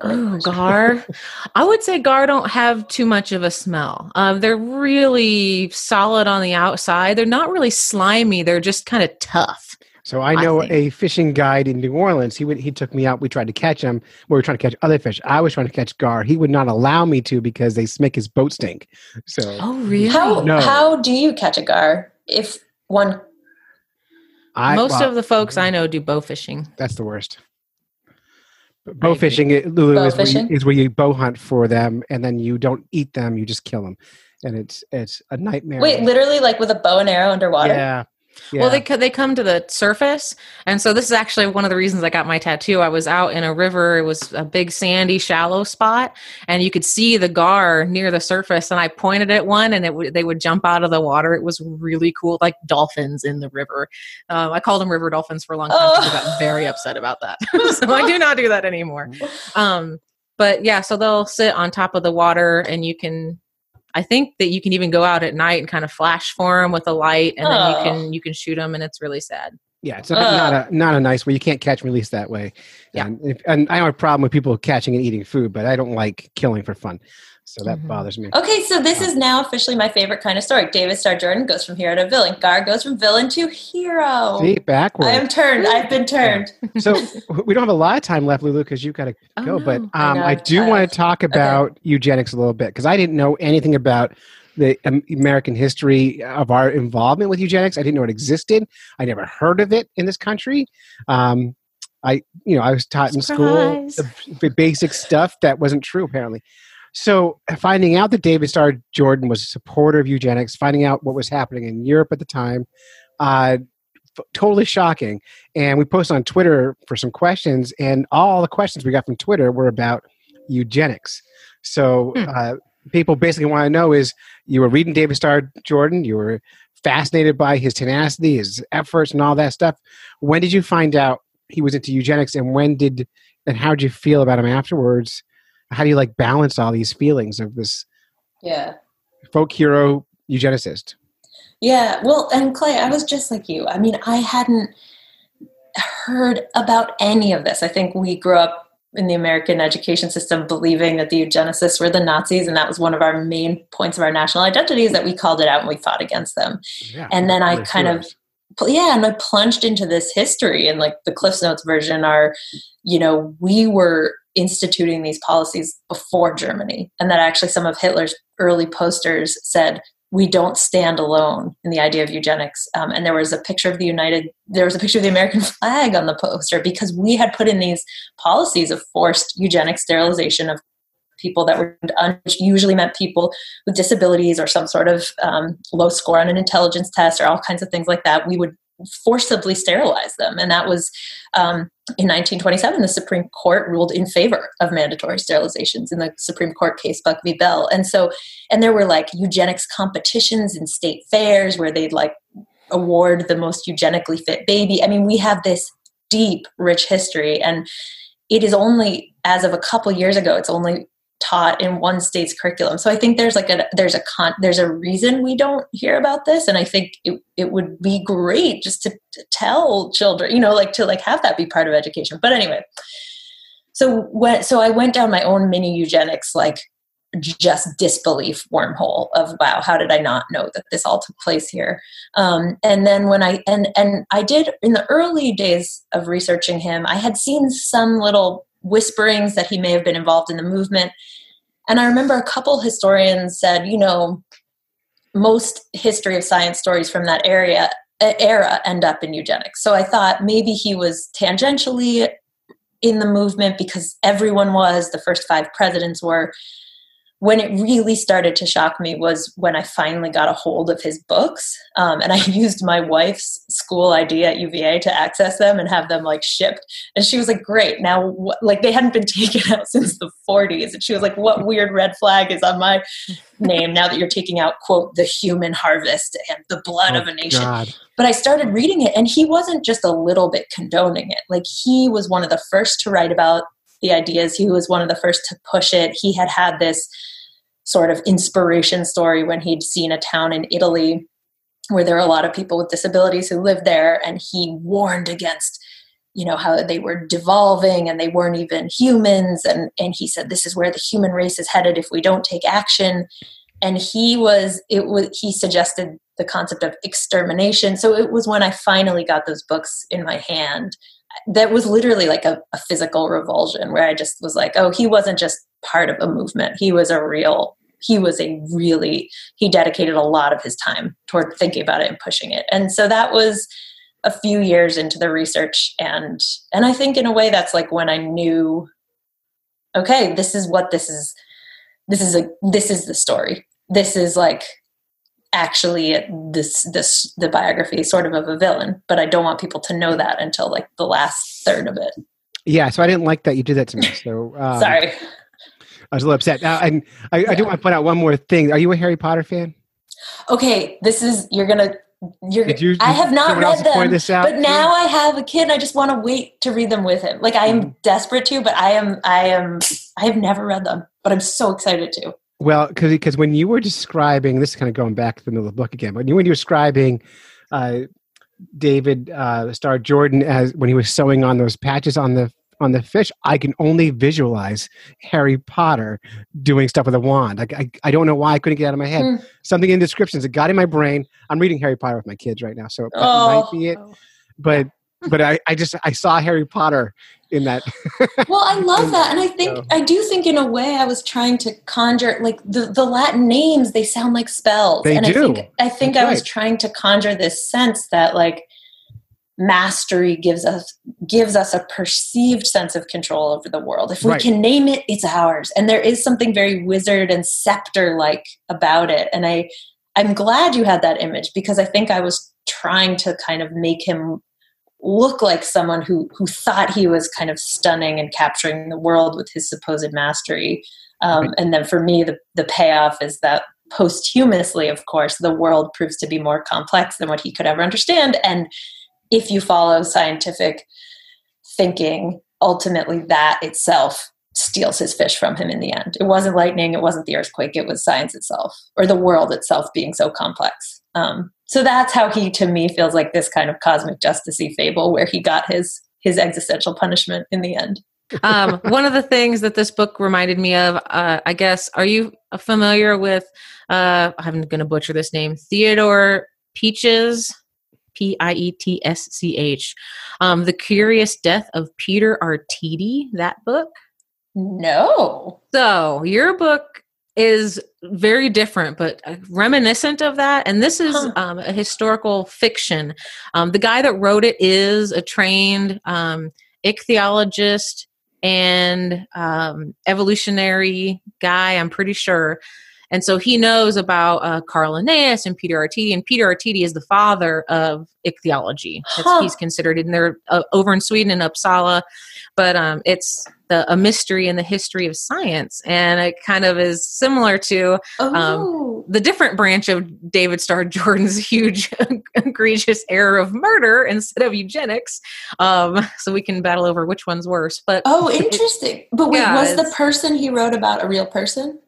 Oh, gar. I would say gar don't have too much of a smell. Um, they're really solid on the outside. They're not really slimy. They're just kind of tough. So I know I a fishing guide in New Orleans. He would he took me out. We tried to catch him. We were trying to catch other fish. I was trying to catch gar. He would not allow me to because they make his boat stink. So oh really? How no. how do you catch a gar? If one, I, most well, of the folks I know do bow fishing. That's the worst. Bow fishing, Lulu, bow is, fishing? Where you, is where you bow hunt for them, and then you don't eat them; you just kill them, and it's it's a nightmare. Wait, literally, like with a bow and arrow underwater? Yeah, yeah. Well, they they come to the surface, and so this is actually one of the reasons I got my tattoo. I was out in a river; it was a big sandy, shallow spot, and you could see the gar near the surface. And I pointed at one, and it w- they would jump out of the water. It was really cool, like dolphins in the river. Um, I called them river dolphins for a long time. Oh. I got very upset about that, so I do not do that anymore. Um, but yeah, so they'll sit on top of the water, and you can I think that you can even go out at night and kind of flash for them with a light, and oh. then you can you can shoot them, and it's really sad. Yeah, it's not, not a not a nice way. You can't catch and release that way. Yeah, and, if, and I have a problem with people catching and eating food, but I don't like killing for fun. So that mm-hmm. bothers me. Okay, so this is now officially my favorite kind of story. David Starr Jordan goes from hero to villain. Gar goes from villain to hero. See, backwards. I am turned. I've been turned. so we don't have a lot of time left, Lulu, because you've got to oh, go. No. But um, I, I, do want to talk about okay. eugenics a little bit because I didn't know anything about the American history of our involvement with eugenics. I didn't know it existed. I never heard of it in this country. Um, I, you know, I was taught Surprise. in school the, the basic stuff that wasn't true apparently. So finding out that David Starr Jordan was a supporter of eugenics, finding out what was happening in Europe at the time, uh, f- totally shocking. And we posted on Twitter for some questions, and all the questions we got from Twitter were about eugenics. So hmm. uh, people basically want to know is you were reading David Starr Jordan, you were fascinated by his tenacity, his efforts, and all that stuff. When did you find out he was into eugenics, and when did and how did you feel about him afterwards? How do you like balance all these feelings of this? Yeah, folk hero eugenicist. Yeah, well, and Clay, I was just like you. I mean, I hadn't heard about any of this. I think we grew up in the American education system believing that the eugenicists were the Nazis, and that was one of our main points of our national identity is that we called it out and we fought against them. Yeah, and then I kind of yeah, and I plunged into this history and like the Cliffs Notes version are, you know, we were instituting these policies before Germany, and that actually some of Hitler's early posters said we don't stand alone in the idea of eugenics. Um, and there was a picture of the United, there was a picture of the American flag on the poster because we had put in these policies of forced eugenic sterilization of people that were usually meant people with disabilities or some sort of um, low score on an intelligence test or all kinds of things like that. We would forcibly sterilize them. And that was um, in 1927, the Supreme Court ruled in favor of mandatory sterilizations in the Supreme Court case Buck v. Bell. And so, and there were like eugenics competitions in state fairs where they'd like award the most eugenically fit baby. I mean, we have this deep, rich history. And it is only as of a couple years ago, it's only taught in one state's curriculum. So I think there's like a there's a con there's a reason we don't hear about this, and I think it it would be great just to, to tell children, you know, like to like have that be part of education. But anyway, so when so I went down my own mini eugenics like just disbelief wormhole of wow how did i not know that this all took place here um, and then when i and and i did in the early days of researching him i had seen some little whisperings that he may have been involved in the movement. And I remember a couple historians said, you know, most history of science stories from that area era end up in eugenics. So I thought maybe he was tangentially in the movement because everyone was, the first five presidents were when it really started to shock me was when I finally got a hold of his books. Um, and I used my wife's school ID at UVA to access them and have them like shipped. And she was like, great. Now, like they hadn't been taken out since the 40s. And she was like, what weird red flag is on my name now that you're taking out, quote, the human harvest and the blood oh, of a nation. God. But I started reading it and he wasn't just a little bit condoning it. Like he was one of the first to write about the ideas. He was one of the first to push it. He had had this sort of inspiration story when he'd seen a town in Italy where there are a lot of people with disabilities who lived there, and he warned against you know how they were devolving and they weren't even humans. And and he said this is where the human race is headed if we don't take action. And he was it was he suggested the concept of extermination. So it was when i finally got those books in my hand that was literally like a, a, physical revulsion where I just was like, oh, he wasn't just part of a movement. He was a real, he was a really, he dedicated a lot of his time toward thinking about it and pushing it. And so that was a few years into the research. And, and I think in a way that's like when I knew, okay, this is what this is. This is a, this is the story. This is like actually this this the biography sort of of a villain but i don't want people to know that until like the last third of it yeah so i didn't like that you did that to me so um, sorry i was a little upset uh, and I, yeah. I do want to point out one more thing are you a harry potter fan okay this is you're gonna you're, you, I have not read them, but now I have a kid. and I just want to wait to read them with him. Like I am mm. desperate to, but I am, I am, I have never read them, but I'm so excited to. Well, because because when you were describing this, is kind of going back to the middle of the book again, but when you were describing uh, David uh, Starr Jordan as when he was sewing on those patches on the on the fish, I can only visualize Harry Potter doing stuff with a wand. I, I, I don't know why I couldn't get out of my head. Mm. Something in descriptions it got in my brain. I'm reading Harry Potter with my kids right now, so that oh. might be it. But but I, I just I saw Harry Potter in that. well, I love that, and I think so. I do think in a way I was trying to conjure like the the Latin names. They sound like spells, they and do. I think I think That's I was right. trying to conjure this sense that like mastery gives us gives us a perceived sense of control over the world if we right. can name it it's ours and there is something very wizard and scepter like about it and i i'm glad you had that image because i think i was trying to kind of make him look like someone who who thought he was kind of stunning and capturing the world with his supposed mastery. Um, and then for me, the the payoff is that posthumously, of course, the world proves to be more complex than what he could ever understand. And if you follow scientific thinking, ultimately that itself steals his fish from him in the end. It wasn't lightning, it wasn't the earthquake, it was science itself, or the world itself being so complex. Um, so that's how he to me feels like this kind of cosmic justicey fable where he got his his existential punishment in the end um, one of the things that this book reminded me of uh, i guess are you familiar with uh, i'm going to butcher this name theodore peaches p-i-e-t-s-c-h um, the curious death of peter artedi that book no so your book is very different, but uh, reminiscent of that. And this is Huh. um, a historical fiction. Um, the guy that wrote it is a trained um, ichthyologist and um, evolutionary guy, I'm pretty sure. And so he knows about uh, Carl Linnaeus and Peter Artedi, and Peter Artedi is the father of ichthyology. That's, Huh. He's considered, and they're uh, over in Sweden in Uppsala. But um, it's the, a mystery in the history of science, and it kind of is similar to Oh, the different branch of David Starr Jordan's huge, egregious error of murder instead of eugenics. Um, so we can battle over which one's worse. But oh, interesting. But wait, Yeah, was the person he wrote about a real person?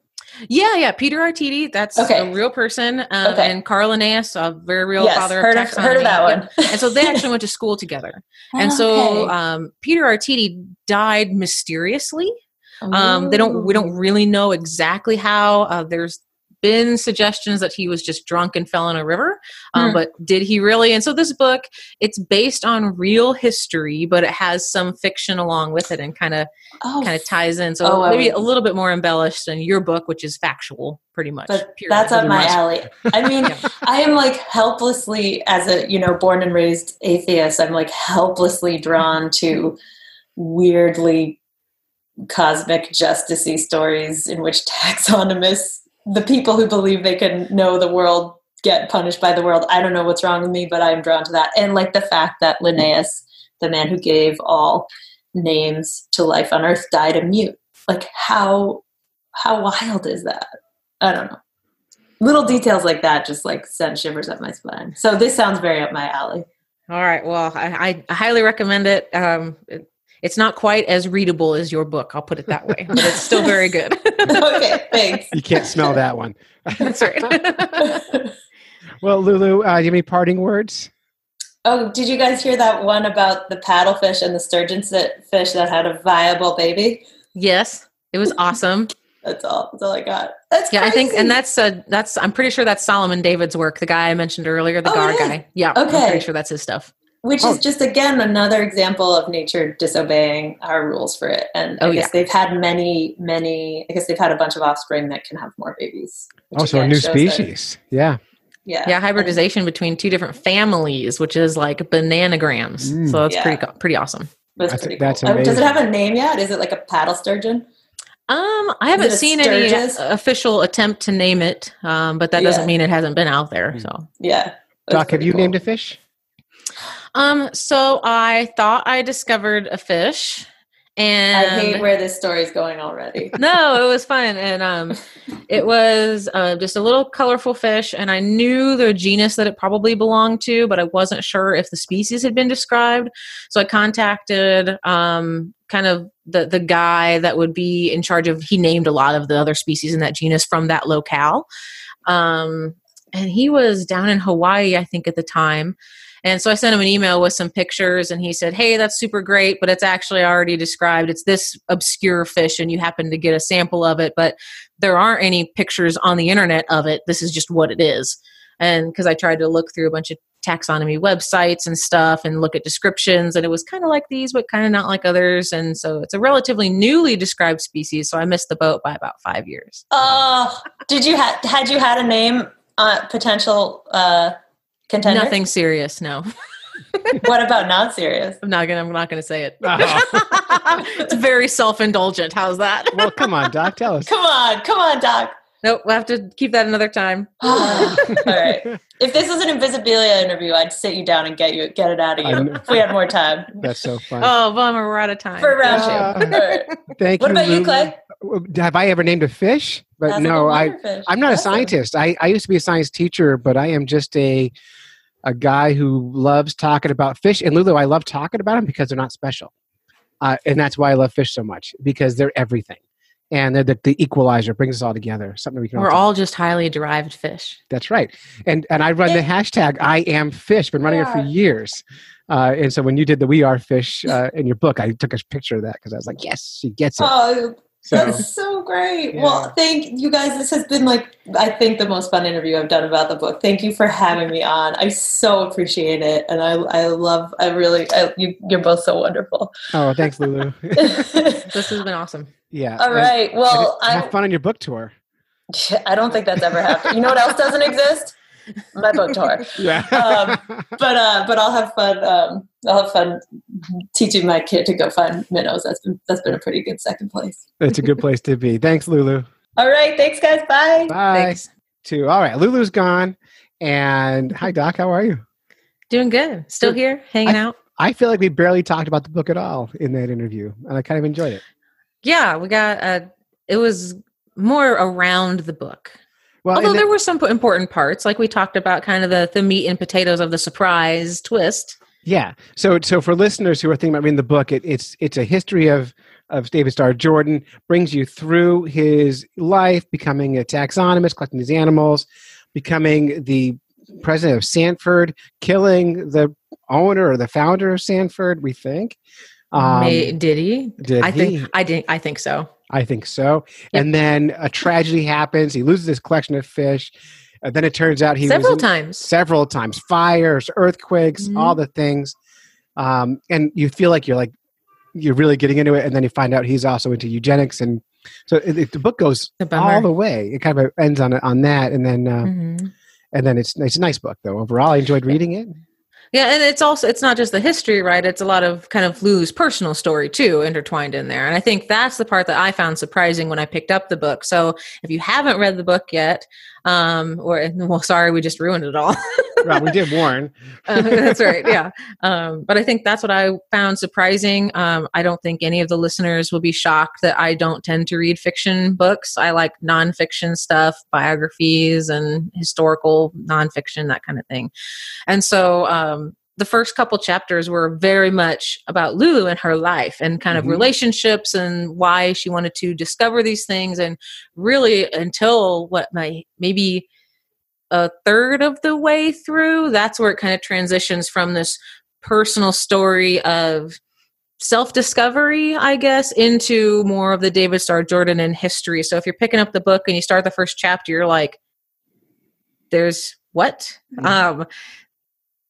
Yeah, yeah, Peter Artedi, that's Okay. a real person, um, Okay. and Carl Linnaeus, a very real yes, father heard of of, heard of that one. and so they actually went to school together. And so um, Peter Artedi died mysteriously. Um, they don't. We don't really know exactly how. Uh, there's been suggestions that he was just drunk and fell in a river, um, Hmm. but did he really? And so this book, it's based on real history, but it has some fiction along with it, and kind of Oh, kind of ties in. So Oh, maybe a little bit more embellished than your book, which is factual, pretty much. but period. that's up my much. alley. I mean, Yeah. I am like helplessly, as a you know, born and raised atheist, I'm like helplessly drawn to weirdly cosmic justicey stories in which taxonomists, the people who believe they can know the world, get punished by the world. I don't know what's wrong with me, but I'm drawn to that, and like the fact that Linnaeus, the man who gave all names to life on Earth, died a mute. Like how how wild is that? I don't know. Little details like that just like send shivers up my spine. So this sounds very up my alley. All right. Well, I, I highly recommend it. Um, it. It's not quite as readable as your book. I'll put it that way, but it's still very good. okay, thanks. You can't smell that one. That's right. Well, Lulu, uh, do you have any parting words? oh, did you guys hear that one about the paddlefish and the sturgeon fish that had a viable baby? yes, it was awesome. That's all. That's all I got. That's Yeah, I think, and that's uh that's. I'm pretty sure that's Solomon David's work. The guy I mentioned earlier, the Oh, Gar guy. Yeah, I'm Okay. pretty sure that's his stuff. Which Oh. is just again another example of nature disobeying our rules for it. And I Oh, guess yeah. they've had many, many. I guess they've had a bunch of offspring that can have more babies. which Also, a new shows that- species. Yeah. yeah, Yeah, hybridization between two different families, which is like bananagrams. Mm. So it's Yeah. pretty co- pretty awesome. That's, That's- pretty that's cool. Uh, Does it have a name yet? Is it like a paddle sturgeon? Um, I haven't it a seen any official attempt to name it, um, but that doesn't mean it hasn't been out there. Mm. So, Yeah. Doc, have you cool. named a fish? Um, so I thought I discovered a fish, And I hate where this story is going already. no, it was fun, and um, it was uh, just a little colorful fish, and I knew the genus that it probably belonged to, but I wasn't sure if the species had been described. So I contacted um, kind of the the guy that would be in charge of. He named a lot of the other species in that genus from that locale, um, and he was down in Hawaii, I think, at the time. And so I sent him an email with some pictures, and he said, Hey, that's super great, but it's actually already described. It's this obscure fish, and you happen to get a sample of it, but there aren't any pictures on the internet of it. This is just what it is. And because I tried to look through a bunch of taxonomy websites and stuff and look at descriptions, and it was kind of like these, but kind of not like others. And so it's a relatively newly described species. So I missed the boat by about five years. Oh, did you had had you had a name uh, potential uh, contender? Nothing serious, no. What about not serious? I'm not gonna. I'm not gonna say it. Oh. it's very self-indulgent. How's that? well, come on, Doc, tell us. Come on, come on, Doc. Nope. We'll have to keep that another time. All right. If this was an Invisibilia interview, I'd sit you down and get you get it out of you. If we had more time That's so fun. Oh, bummer. We're out of time. for round Ah. two. All right. Thank What you. What about you, Lulu. Clay? Have I ever named a fish? But That's no, a I. wonderfish. I'm not a scientist. I, I used to be a science teacher, but I am just a a guy who loves talking about fish. And Lulu, I love talking about them because they're not special, uh, and that's why I love fish so much because they're everything, and they're the, the equalizer brings us all together. Something we can. We're talk- all just highly derived fish. That's right. And and I run the hashtag I am fish. Been running it for years. Uh, and so when you did the We Are Fish uh, in your book, I took a picture of that because I was like, yes, she gets it. Oh, so that's so great. Yeah. Well, thank you guys. This has been like I think the most fun interview I've done about the book. Thank you for having me on. I so appreciate it, and I I love. I really. I, you, you're both so wonderful. oh, thanks, Lulu. This has been awesome. yeah. All right. and- right. Well, and I have fun on your book tour. I don't think that's ever happened. You know what else doesn't exist? My book tour. Yeah. Um, but uh, but I'll have fun. Um, I'll have fun teaching my kid to go find minnows. That's been that's been a pretty good second place. It's a good place to be. Thanks, Lulu. All right, thanks guys. Bye. Bye. Thanks. To all right, Lulu's gone. And hi, Doc. How are you? Doing good. Still Good. here, hanging out. I feel like we barely talked about the book at all in that interview, and I kind of enjoyed it. Yeah, we got uh it was more around the book. Well, Although there that- were some important parts, like we talked about kind of the, the meat and potatoes of the surprise twist. yeah. So, so for listeners who are thinking about reading the book, it, it's it's a history of of David Starr Jordan, brings you through his life, becoming a taxonomist, collecting these animals, becoming the president of Stanford, killing the owner or the founder of Stanford. We think. Um, May, did he? did I he? think I think I think so. I think so. Yep. And then a tragedy happens. He loses his collection of fish. And then it turns out he Several times. several times fires, earthquakes, Mhm. all the things. Um, and you feel like you're like you're really getting into it, and then you find out he's also into eugenics, and so it, it- the book goes all the way. It kind of ends on on that, and then uh, Mhm. and then it's it's a nice book though. Overall, I enjoyed reading it. Yeah, and it's also it's not just the history, right? It's a lot of kind of Lou's personal story too intertwined in there. And I think that's the part that I found surprising when I picked up the book. So if you haven't read the book yet, um, or well, sorry, we just ruined it all. well, we did warn. Uh, that's right. Yeah. Um, but I think that's what I found surprising. Um, I don't think any of the listeners will be shocked that I don't tend to read fiction books. I like nonfiction stuff, biographies and historical nonfiction, that kind of thing. And so, um, the first couple chapters were very much about Lulu and her life and kind of Mhm. relationships and why she wanted to discover these things. And really, until what my maybe a third of the way through, that's where it kind of transitions from this personal story of self discovery, I guess, into more of the David Starr Jordan and history. So if you're picking up the book and you start the first chapter, you're like, there's what? Mhm. Um,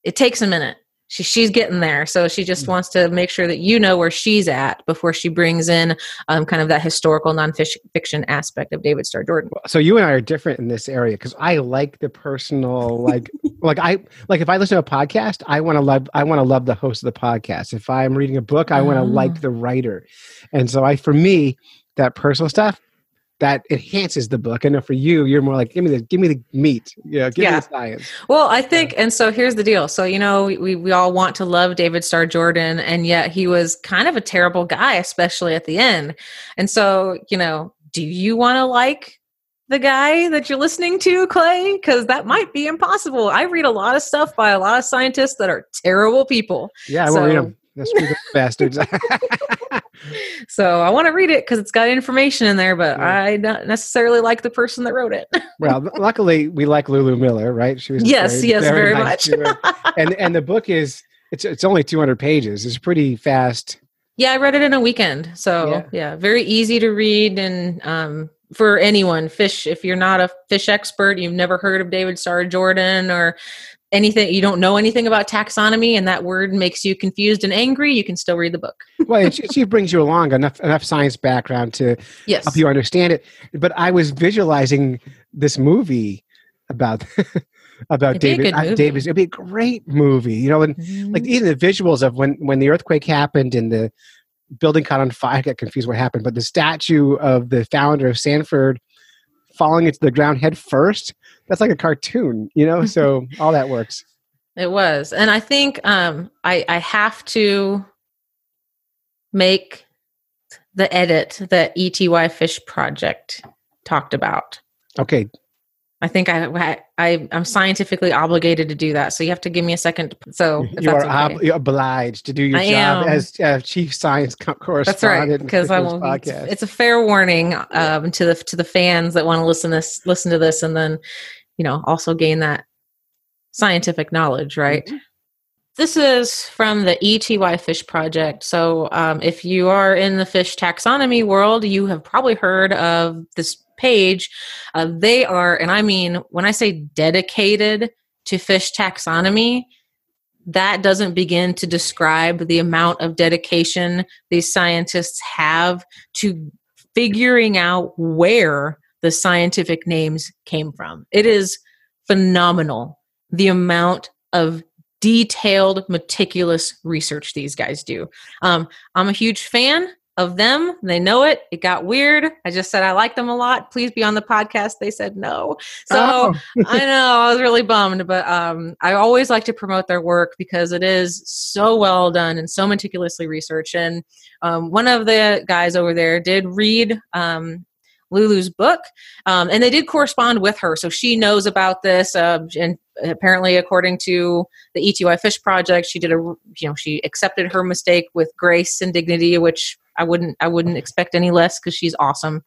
it takes a minute. She, she's getting there. So she just Mhm. wants to make sure that you know where she's at before she brings in um, kind of that historical nonfiction aspect of David Starr Jordan. So you and I are different in this area because I like the personal, like, like I like if I listen to a podcast, I want to love, I want to love the host of the podcast. If I'm reading a book, I want to Ah. like the writer, and so I, for me, that personal stuff that enhances the book. I know for you, you're more like, give me the, give me the meat, yeah, give Yeah. me the science. Well, I think, and so here's the deal. So, you know, we, we all want to love David Starr Jordan, and yet he was kind of a terrible guy, especially at the end. And so, you know, do you want to like the guy that you're listening to, Clay? Because that might be impossible. I read a lot of stuff by a lot of scientists that are terrible people. Yeah, I won't read them. That's screw those bastards. So I want to read it because it's got information in there, but Yeah. I don't necessarily like the person that wrote it. well, luckily we like Lulu Miller, right? She was yes, yes, very, nice much. and and the book is it's it's only 200 pages. It's pretty fast. Yeah, I read it in a weekend. So Yeah. yeah, very easy to read and um, for anyone, fish. If you're not a fish expert, you've never heard of David Starr Jordan or anything, you don't know anything about taxonomy, and that word makes you confused and angry, you can still read the book. Well, she, she brings you along enough enough science background to Yes. help you understand it. But I was visualizing this movie about about It'd David. uh, movie. It'd be a great movie, you know, and like Mhm. even the visuals of when when the earthquake happened and the building caught on fire. I get confused what happened, but the statue of the founder of Stanford falling into the ground head first. That's like a cartoon, you know. So all that works. It was. And I think um, I, I have to make the edit that ETY Fish Project talked about. Okay, I think I, I I'm scientifically obligated to do that. So you have to give me a second. So you are that's okay. you're obliged to do your I job am. as uh, chief science co- That's right, because I will. It's, it's a fair warning um, to the to the fans that want to listen this listen to this, and then you know also gain that scientific knowledge, right? Mhm. This is from the ETY Fish Project. So, um, if you are in the fish taxonomy world, you have probably heard of this page. Uh, they are, and I mean, when I say dedicated to fish taxonomy, that doesn't begin to describe the amount of dedication these scientists have to figuring out where the scientific names came from. It is phenomenal the amount of detailed, meticulous research these guys do. Um, I'm a huge fan of them. They know it. It got weird. I just said I like them a lot. Please be on the podcast. They said no. So oh. I know I was really bummed, but um, I always like to promote their work because it is so well done and so meticulously researched. And um, one of the guys over there did read um, Lulu's book, um, and they did correspond with her, so she knows about this. Uh, and apparently, according to the ETY Fish Project, she did a you know she accepted her mistake with grace and dignity, which I wouldn't I wouldn't expect any less because she's awesome.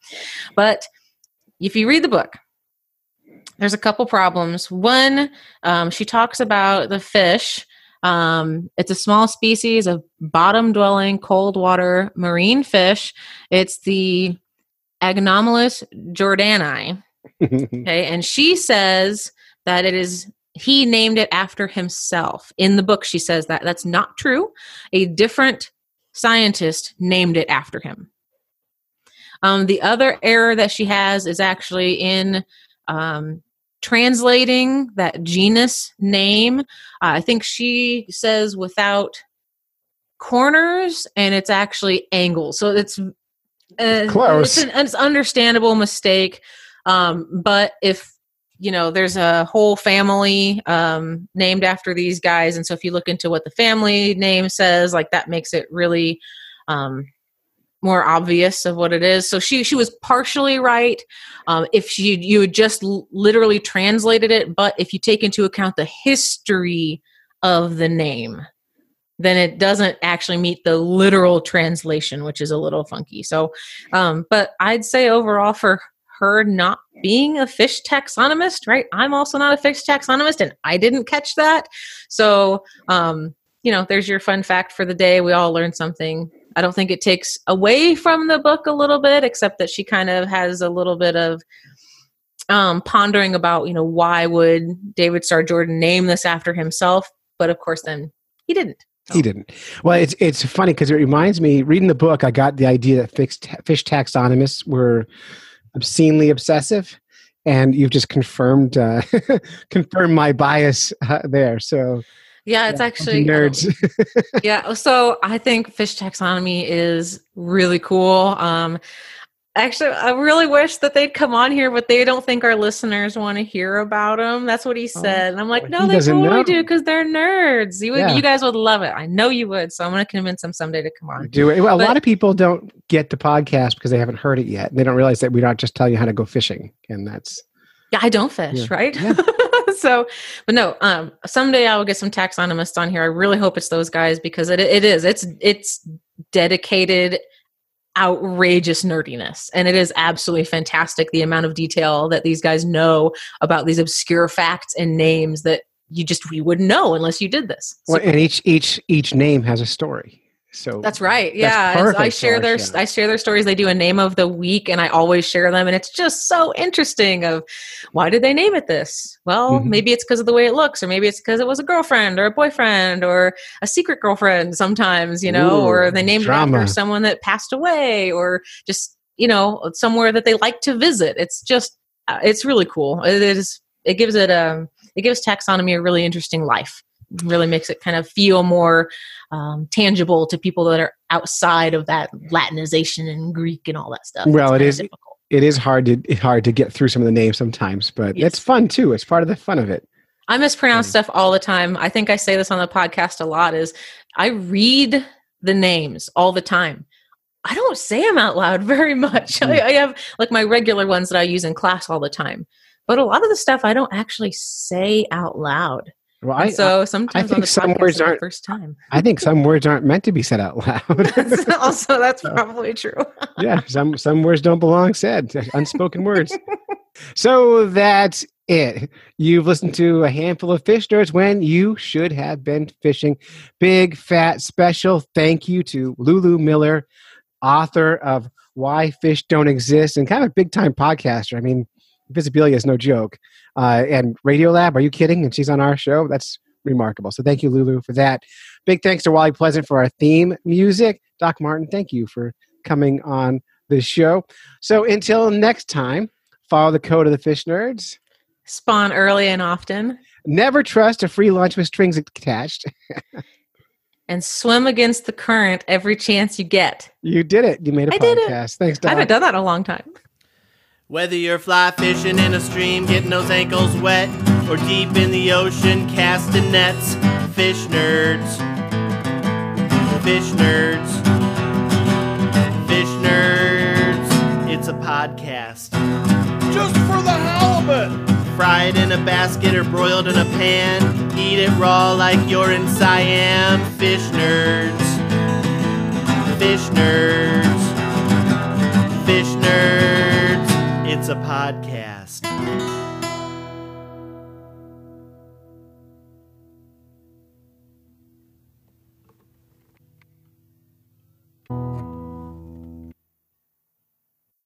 But if you read the book, there's a couple problems. One, um, she talks about the fish. Um, it's a small species of bottom dwelling cold water marine fish. It's the Agonomalus jordani. okay, and she says that it is he named it after himself. In the book, she says that that's not true. A different scientist named it after him. Um, the other error that she has is actually in um, translating that genus name. Uh, I think she says without corners, and it's actually angles. So it's uh, Close. It's an, it's understandable mistake. Um, but if you know, there's a whole family um, named after these guys, and so if you look into what the family name says, like that makes it really um, more obvious of what it is. So she she was partially right. Um, if she you had just l- literally translated it, but if you take into account the history of the name, then it doesn't actually meet the literal translation, which is a little funky. So, um, but I'd say overall for her not being a fish taxonomist, right? I'm also not a fish taxonomist and I didn't catch that. So, um, you know, there's your fun fact for the day. We all learned something. I don't think it takes away from the book a little bit, except that she kind of has a little bit of um, pondering about, you know, why would David Starr Jordan name this after himself? But of course, then he didn't. He didn't. Well, it's it's funny because it reminds me. Reading the book, I got the idea that fixed, fish taxonomists were obscenely obsessive, and you've just confirmed uh, confirmed my bias uh, there. So, yeah, it's yeah, actually nerds. yeah, so I think fish taxonomy is really cool. Um, Actually, I really wish that they'd come on here, but they don't think our listeners want to hear about them. That's what he oh, said. Oh, and I'm like, no, they totally know. do because they're nerds. You, would, yeah. you guys would love it. I know you would. So I'm going to convince them someday to come on. Do it. Well, a lot of people don't get the podcast because they haven't heard it yet. They don't realize that we don't just tell you how to go fishing. And that's. Yeah, I don't fish, yeah. right? Yeah. so, but no, um, someday I will get some taxonomists on here. I really hope it's those guys because it, it is. It's, it's dedicated outrageous nerdiness. And it is absolutely fantastic the amount of detail that these guys know about these obscure facts and names that you just we wouldn't know unless you did this. Well, and each each each name has a story so that's right. Yeah, that's I share their show. I share their stories. They do a name of the week, and I always share them, and it's just so interesting. Of why did they name it this? Well, mm-hmm. maybe it's because of the way it looks, or maybe it's because it was a girlfriend or a boyfriend or a secret girlfriend. Sometimes, you know, Ooh, or they named drama. it after someone that passed away, or just you know somewhere that they like to visit. It's just uh, it's really cool. It is. It gives it a um, it gives taxonomy a really interesting life really makes it kind of feel more um, tangible to people that are outside of that Latinization and Greek and all that stuff. Well, it is. Difficult. It is hard to hard to get through some of the names sometimes, but yes. it's fun too. It's part of the fun of it. I mispronounce stuff all the time. I think I say this on the podcast a lot. Is I read the names all the time. I don't say them out loud very much. Mm. I, I have like my regular ones that I use in class all the time, but a lot of the stuff I don't actually say out loud. Well, I, so sometimes I think some words aren't first time. I think some words aren't meant to be said out loud. also, that's probably true. yeah, some some words don't belong said. Unspoken words. So that's it. You've listened to a handful of fish nerds when you should have been fishing. Big fat special thank you to Lulu Miller, author of Why Fish Don't Exist, and kind of a big time podcaster. I mean, Invisibilia is no joke. Uh, and Radiolab, are you kidding? And she's on our show. That's remarkable. So thank you, Lulu, for that. Big thanks to Wally Pleasant for our theme music. Doc Martin, thank you for coming on the show. So until next time, Follow the code of the fish nerds. Spawn early and often. Never trust a free lunch with strings attached. and swim against the current every chance you get. You did it. You made a I did it. podcast. Thanks, I haven't done that in a long time. Whether you're fly fishing in a stream, getting those ankles wet, or deep in the ocean casting nets, fish nerds. Fish nerds. Fish nerds. It's a podcast. Just for the halibut. Fried in a basket or broiled in a pan. Eat it raw like you're in Siam. Fish nerds. Fish nerds. Fish nerds. It's a podcast.